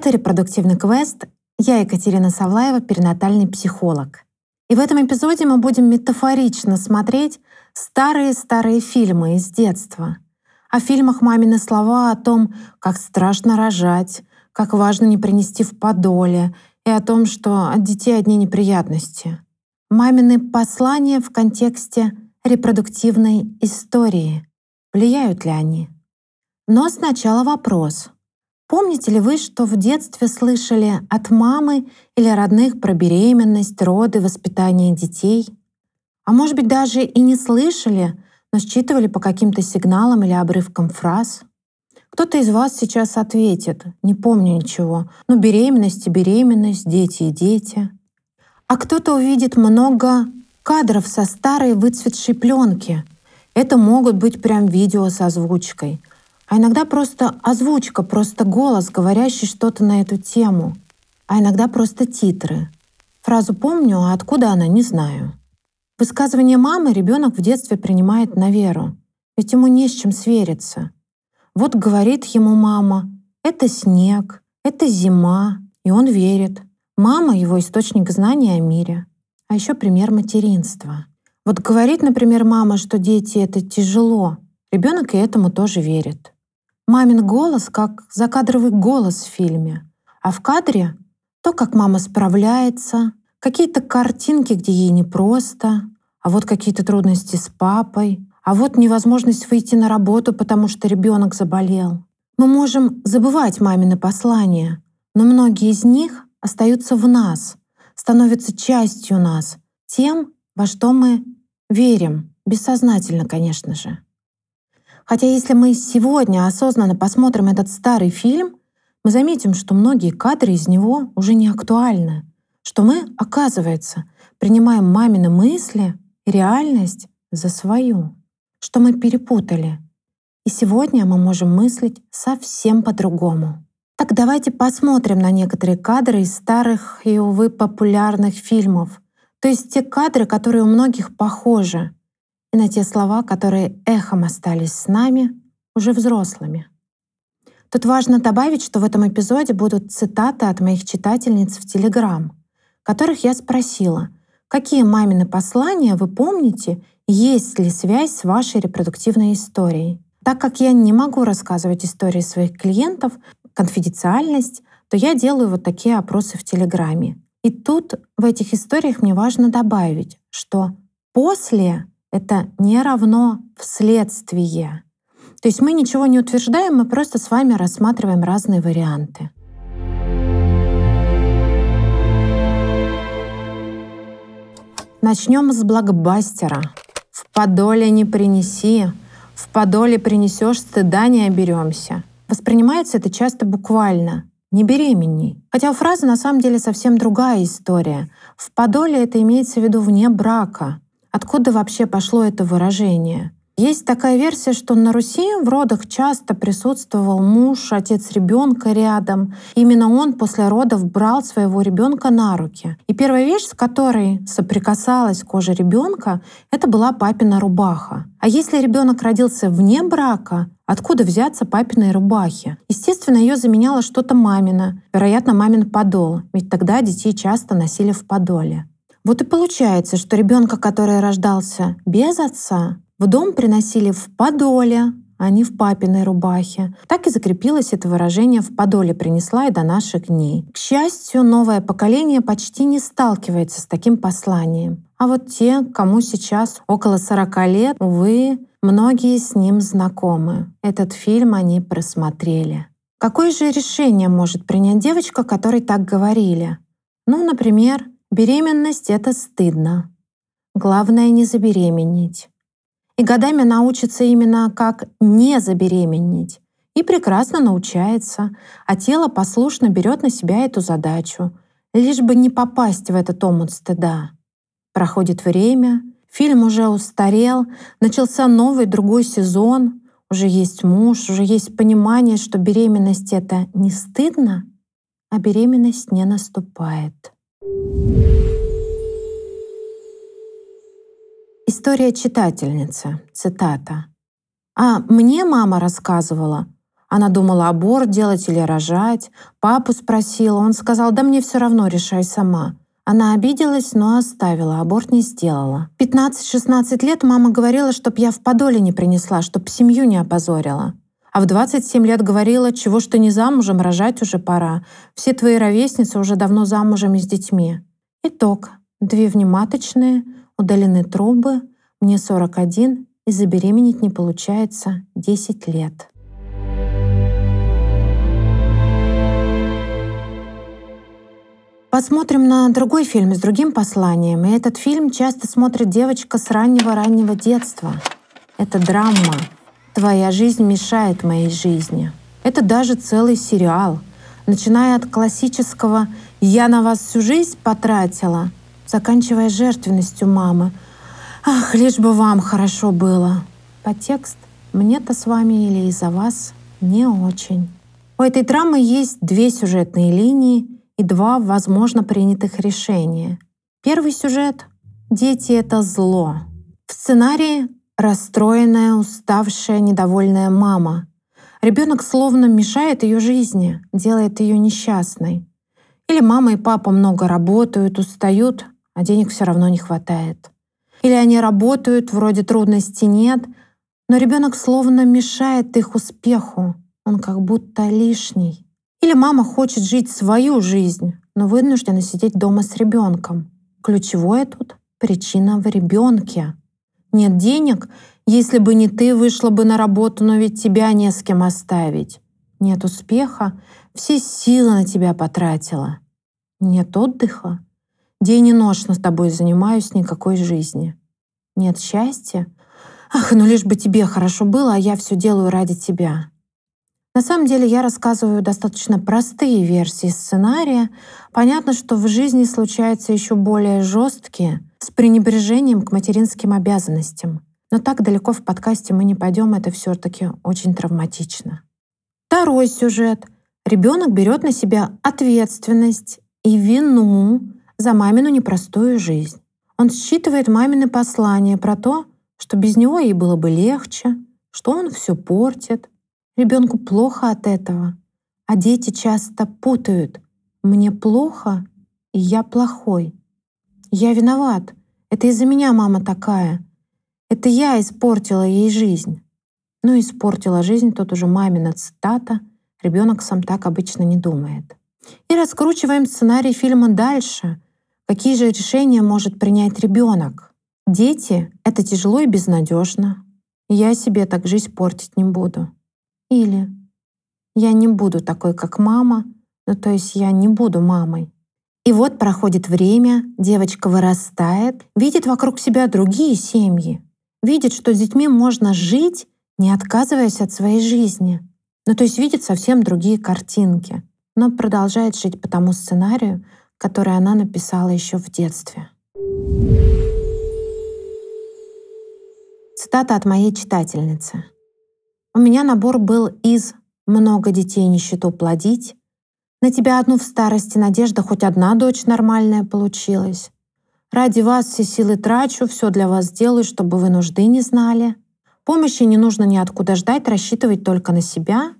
Это «Репродуктивный квест». Я Екатерина Савлаева, перинатальный психолог. И в этом эпизоде мы будем метафорично смотреть старые-старые фильмы из детства. О фильмах «Мамины слова», о том, как страшно рожать, как важно не принести в подоле, и о том, что от детей одни неприятности. Мамины послания в контексте репродуктивной истории. Влияют ли они? Но сначала вопрос. Помните ли вы, что в детстве слышали от мамы или родных про беременность, роды, воспитание детей? А может быть, даже и не слышали, но считывали по каким-то сигналам или обрывкам фраз? Кто-то из вас сейчас ответит, не помню ничего, ну беременность и беременность, дети и дети. А кто-то увидит много кадров со старой выцветшей пленки. Это могут быть прям видео с озвучкой. А иногда просто озвучка, просто голос, говорящий что-то на эту тему. А иногда просто титры. Фразу помню, а откуда она, не знаю. Высказывание мамы ребенок в детстве принимает на веру, ведь ему не с чем свериться. Вот говорит ему мама, это снег, это зима, и он верит. Мама — его источник знания о мире. А еще пример материнства. Вот говорит, например, мама, что дети — это тяжело. Ребенок и этому тоже верит. Мамин голос как закадровый голос в фильме, а в кадре то, как мама справляется, какие-то картинки, где ей непросто, а вот какие-то трудности с папой, а вот невозможность выйти на работу, потому что ребенок заболел. Мы можем забывать мамины послания, но многие из них остаются в нас, становятся частью нас, тем, во что мы верим, бессознательно, конечно же. Хотя если мы сегодня осознанно посмотрим этот старый фильм, мы заметим, что многие кадры из него уже не актуальны, что мы, оказывается, принимаем мамины мысли и реальность за свою, что мы перепутали. И сегодня мы можем мыслить совсем по-другому. Так давайте посмотрим на некоторые кадры из старых и, увы, популярных фильмов. То есть те кадры, которые у многих похожи, и на те слова, которые эхом остались с нами, уже взрослыми. Тут важно добавить, что в этом эпизоде будут цитаты от моих читательниц в Телеграм, которых я спросила, какие мамины послания вы помните, есть ли связь с вашей репродуктивной историей. Так как я не могу рассказывать истории своих клиентов, конфиденциальность, то я делаю вот такие опросы в Телеграме. И тут в этих историях мне важно добавить, что после это не равно вследствие. То есть мы ничего не утверждаем, мы просто с вами рассматриваем разные варианты. Начнем с блокбастера. В подоле не принеси, в подоле принесешь, стыда не оберемся. Воспринимается это часто буквально. Не беременней. Хотя у фразы на самом деле совсем другая история. В подоле это имеется в виду вне брака. Откуда вообще пошло это выражение? Есть такая версия, что на Руси в родах часто присутствовал муж, отец ребенка рядом. Именно он после родов брал своего ребенка на руки. И первая вещь, с которой соприкасалась кожа ребенка, это была папина рубаха. А если ребенок родился вне брака, Откуда взяться папиной рубахе? Естественно, ее заменяло что-то мамина, вероятно, мамин подол, ведь тогда детей часто носили в подоле. Вот и получается, что ребенка, который рождался без отца, в дом приносили в подоле, а не в папиной рубахе. Так и закрепилось это выражение «в подоле принесла» и до наших дней. К счастью, новое поколение почти не сталкивается с таким посланием. А вот те, кому сейчас около 40 лет, увы, многие с ним знакомы. Этот фильм они просмотрели. Какое же решение может принять девочка, которой так говорили? Ну, например, Беременность — это стыдно. Главное — не забеременеть. И годами научится именно как не забеременеть. И прекрасно научается, а тело послушно берет на себя эту задачу, лишь бы не попасть в этот омут стыда. Проходит время, фильм уже устарел, начался новый другой сезон, уже есть муж, уже есть понимание, что беременность — это не стыдно, а беременность не наступает. История читательницы. Цитата. «А мне мама рассказывала, Она думала, аборт делать или рожать. Папу спросила, он сказал, да мне все равно, решай сама. Она обиделась, но оставила, аборт не сделала. 15-16 лет мама говорила, чтоб я в подоле не принесла, чтоб семью не опозорила. А в 27 лет говорила, чего что не замужем, рожать уже пора. Все твои ровесницы уже давно замужем и с детьми. Итог. Две внематочные, удалены трубы, мне 41, и забеременеть не получается 10 лет. Посмотрим на другой фильм с другим посланием. И этот фильм часто смотрит девочка с раннего-раннего детства. Это драма. «Твоя жизнь мешает моей жизни». Это даже целый сериал. Начиная от классического «Я на вас всю жизнь потратила», заканчивая жертвенностью мамы. «Ах, лишь бы вам хорошо было». Подтекст «Мне-то с вами или из-за вас не очень». У этой драмы есть две сюжетные линии — и два, возможно, принятых решения. Первый сюжет — дети — это зло. В сценарии расстроенная, уставшая, недовольная мама. Ребенок словно мешает ее жизни, делает ее несчастной. Или мама и папа много работают, устают, а денег все равно не хватает. Или они работают, вроде трудностей нет, но ребенок словно мешает их успеху, он как будто лишний. Или мама хочет жить свою жизнь, но вынуждена сидеть дома с ребенком. Ключевое тут — причина в ребенке. Нет денег, если бы не ты, вышла бы на работу, но ведь тебя не с кем оставить. Нет успеха, все силы на тебя потратила. Нет отдыха, день и ночь над тобой занимаюсь никакой жизни. Нет счастья, ах, ну лишь бы тебе хорошо было, а я все делаю ради тебя. На самом деле я рассказываю достаточно простые версии сценария. Понятно, что в жизни случаются еще более жесткие, с пренебрежением к материнским обязанностям. Но так далеко в подкасте мы не пойдем, это все-таки очень травматично. Второй сюжет. Ребенок берет на себя ответственность и вину за мамину непростую жизнь. Он считывает мамины послания про то, что без него ей было бы легче, что он все портит, Ребенку плохо от этого, а дети часто путают. Мне плохо, и я плохой. Я виноват. Это из-за меня мама такая. Это я испортила ей жизнь. Ну, испортила жизнь, тут уже мамина цитата. Ребенок сам так обычно не думает. И раскручиваем сценарий фильма дальше. Какие же решения может принять ребенок? Дети — это тяжело и безнадежно. Я себе так жизнь портить не буду. Или я не буду такой, как мама, ну то есть я не буду мамой. И вот проходит время, девочка вырастает, видит вокруг себя другие семьи, видит, что с детьми можно жить, не отказываясь от своей жизни. Ну то есть видит совсем другие картинки, но продолжает жить по тому сценарию, который она написала еще в детстве. Цитата от моей читательницы. У меня набор был из «много детей нищету плодить», «на тебя одну в старости надежда, хоть одна дочь нормальная получилась», «ради вас все силы трачу, все для вас делаю, чтобы вы нужды не знали», «помощи не нужно ниоткуда ждать, рассчитывать только на себя»,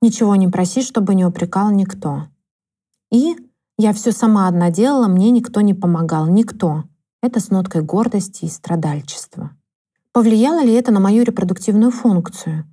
«ничего не проси, чтобы не упрекал никто». И «я все сама одна делала, мне никто не помогал, никто». Это с ноткой гордости и страдальчества. Повлияло ли это на мою репродуктивную функцию?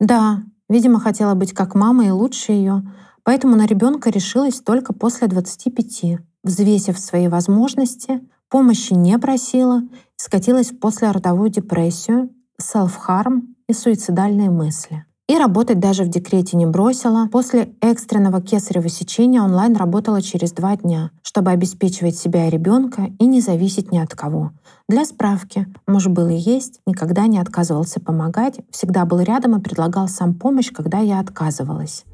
Да, видимо, хотела быть как мама и лучше ее, поэтому на ребенка решилась только после 25, взвесив свои возможности, помощи не просила, скатилась в послеродовую депрессию, селф-харм и суицидальные мысли. И работать даже в декрете не бросила. После экстренного кесарево сечения онлайн работала через два дня, чтобы обеспечивать себя и ребенка и не зависеть ни от кого. Для справки, муж был и есть, никогда не отказывался помогать, всегда был рядом и предлагал сам помощь, когда я отказывалась.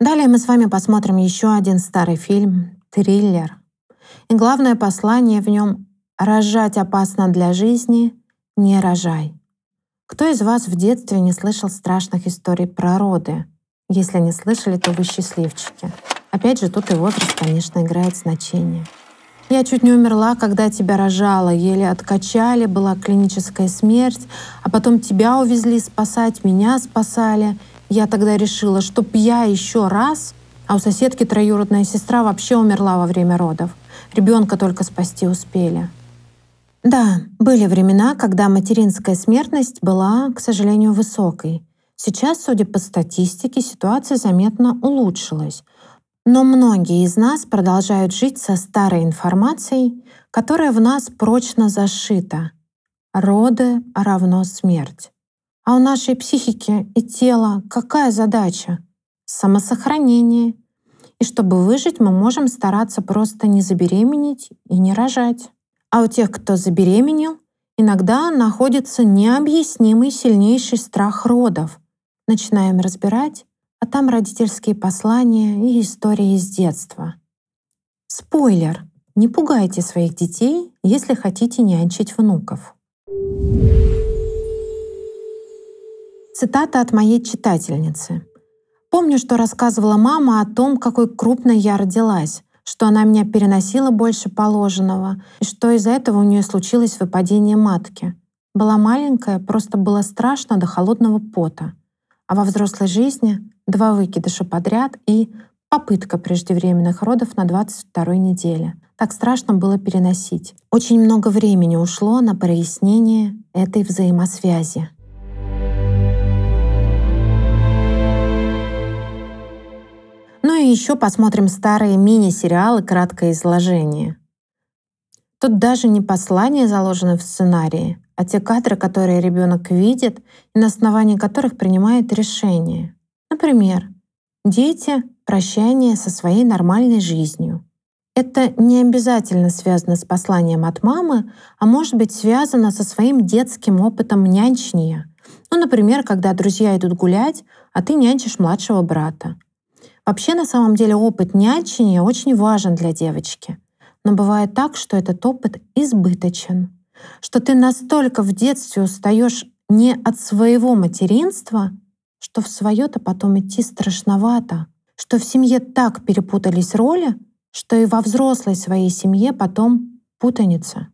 Далее мы с вами посмотрим еще один старый фильм «Триллер». И главное послание в нем «Рожать опасно для жизни, не рожай». Кто из вас в детстве не слышал страшных историй про роды? Если не слышали, то вы счастливчики. Опять же, тут и возраст, конечно, играет значение. Я чуть не умерла, когда тебя рожала. Еле откачали, была клиническая смерть. А потом тебя увезли спасать, меня спасали. Я тогда решила, чтоб я еще раз... А у соседки троюродная сестра вообще умерла во время родов. Ребенка только спасти успели. Да, были времена, когда материнская смертность была, к сожалению, высокой. Сейчас, судя по статистике, ситуация заметно улучшилась. Но многие из нас продолжают жить со старой информацией, которая в нас прочно зашита. Роды равно смерть. А у нашей психики и тела какая задача? Самосохранение. И чтобы выжить, мы можем стараться просто не забеременеть и не рожать. А у тех, кто забеременел, иногда находится необъяснимый сильнейший страх родов, Начинаем разбирать, а там родительские послания и истории из детства. Спойлер! Не пугайте своих детей, если хотите нянчить внуков. Цитата от моей читательницы. Помню, что рассказывала мама о том, какой крупной я родилась, что она меня переносила больше положенного, и что из-за этого у нее случилось выпадение матки. Была маленькая, просто было страшно до холодного пота а во взрослой жизни два выкидыша подряд и попытка преждевременных родов на 22 неделе. Так страшно было переносить. Очень много времени ушло на прояснение этой взаимосвязи. И еще посмотрим старые мини-сериалы «Краткое изложение». Тут даже не послание заложено в сценарии, а те кадры, которые ребенок видит и на основании которых принимает решения. Например, дети — прощание со своей нормальной жизнью. Это не обязательно связано с посланием от мамы, а может быть связано со своим детским опытом нянчения. Ну, например, когда друзья идут гулять, а ты нянчишь младшего брата. Вообще, на самом деле, опыт нянчения очень важен для девочки. Но бывает так, что этот опыт избыточен что ты настолько в детстве устаешь не от своего материнства, что в свое-то потом идти страшновато, что в семье так перепутались роли, что и во взрослой своей семье потом путаница.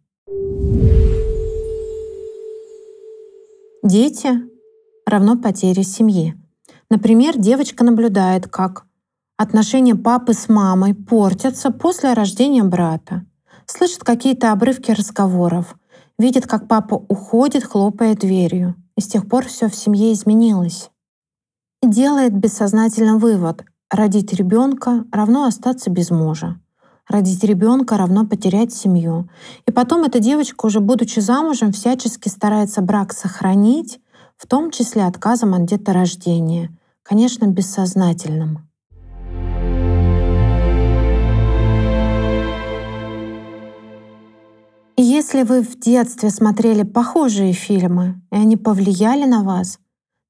Дети равно потере семьи. Например, девочка наблюдает, как отношения папы с мамой портятся после рождения брата, слышит какие-то обрывки разговоров, Видит, как папа уходит, хлопая дверью. И с тех пор все в семье изменилось. И делает бессознательно вывод. Родить ребенка равно остаться без мужа. Родить ребенка равно потерять семью. И потом эта девочка, уже будучи замужем, всячески старается брак сохранить, в том числе отказом от деторождения. Конечно, бессознательным. Если вы в детстве смотрели похожие фильмы, и они повлияли на вас,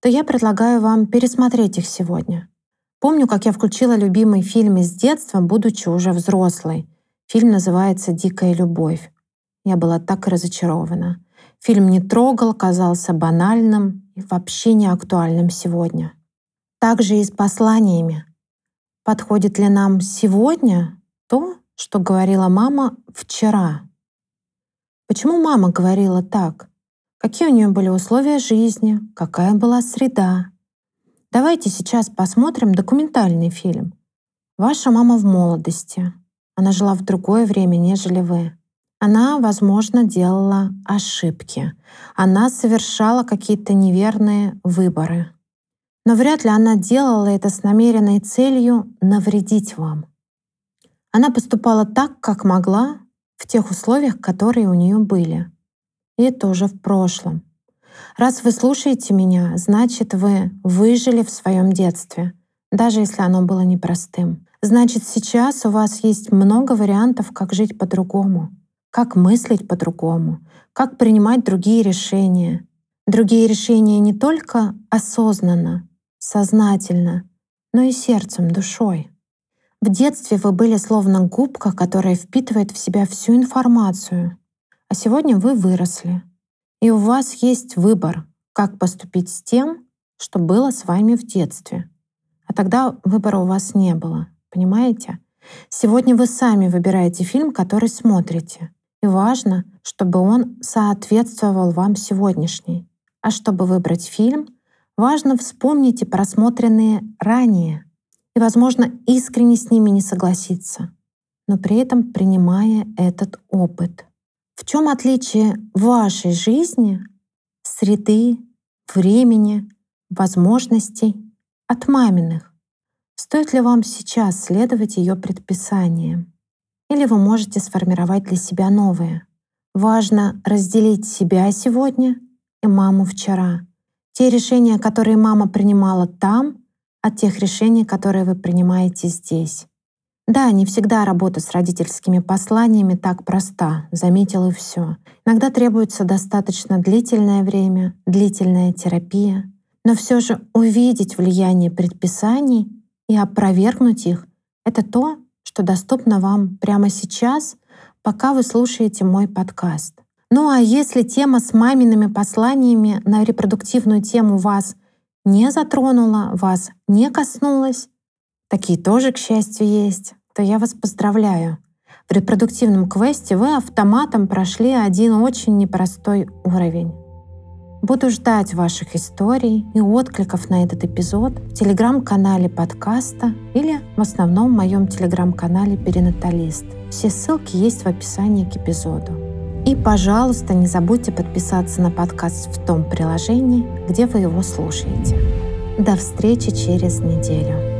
то я предлагаю вам пересмотреть их сегодня. Помню, как я включила любимый фильм из детства, будучи уже взрослой. Фильм называется «Дикая любовь». Я была так разочарована. Фильм не трогал, казался банальным и вообще не актуальным сегодня. Также и с посланиями. Подходит ли нам сегодня то, что говорила мама вчера? Почему мама говорила так? Какие у нее были условия жизни? Какая была среда? Давайте сейчас посмотрим документальный фильм. Ваша мама в молодости. Она жила в другое время, нежели вы. Она, возможно, делала ошибки. Она совершала какие-то неверные выборы. Но вряд ли она делала это с намеренной целью навредить вам. Она поступала так, как могла, в тех условиях, которые у нее были. И это уже в прошлом. Раз вы слушаете меня, значит, вы выжили в своем детстве, даже если оно было непростым. Значит, сейчас у вас есть много вариантов, как жить по-другому, как мыслить по-другому, как принимать другие решения. Другие решения не только осознанно, сознательно, но и сердцем, душой. В детстве вы были словно губка, которая впитывает в себя всю информацию. А сегодня вы выросли. И у вас есть выбор, как поступить с тем, что было с вами в детстве. А тогда выбора у вас не было. Понимаете? Сегодня вы сами выбираете фильм, который смотрите. И важно, чтобы он соответствовал вам сегодняшний. А чтобы выбрать фильм, важно вспомнить и просмотренные ранее. И, возможно, искренне с ними не согласиться, но при этом принимая этот опыт. В чем отличие вашей жизни, среды, времени, возможностей от маминых? Стоит ли вам сейчас следовать ее предписаниям? Или вы можете сформировать для себя новые? Важно разделить себя сегодня и маму вчера. Те решения, которые мама принимала там, от тех решений, которые вы принимаете здесь. Да, не всегда работа с родительскими посланиями так проста, заметил и все. Иногда требуется достаточно длительное время, длительная терапия. Но все же увидеть влияние предписаний и опровергнуть их — это то, что доступно вам прямо сейчас, пока вы слушаете мой подкаст. Ну а если тема с мамиными посланиями на репродуктивную тему вас не затронула, вас не коснулась, такие тоже, к счастью, есть, то я вас поздравляю. В репродуктивном квесте вы автоматом прошли один очень непростой уровень. Буду ждать ваших историй и откликов на этот эпизод в телеграм-канале подкаста или в основном в моем телеграм-канале Перинаталист. Все ссылки есть в описании к эпизоду. И, пожалуйста, не забудьте подписаться на подкаст в том приложении, где вы его слушаете. До встречи через неделю.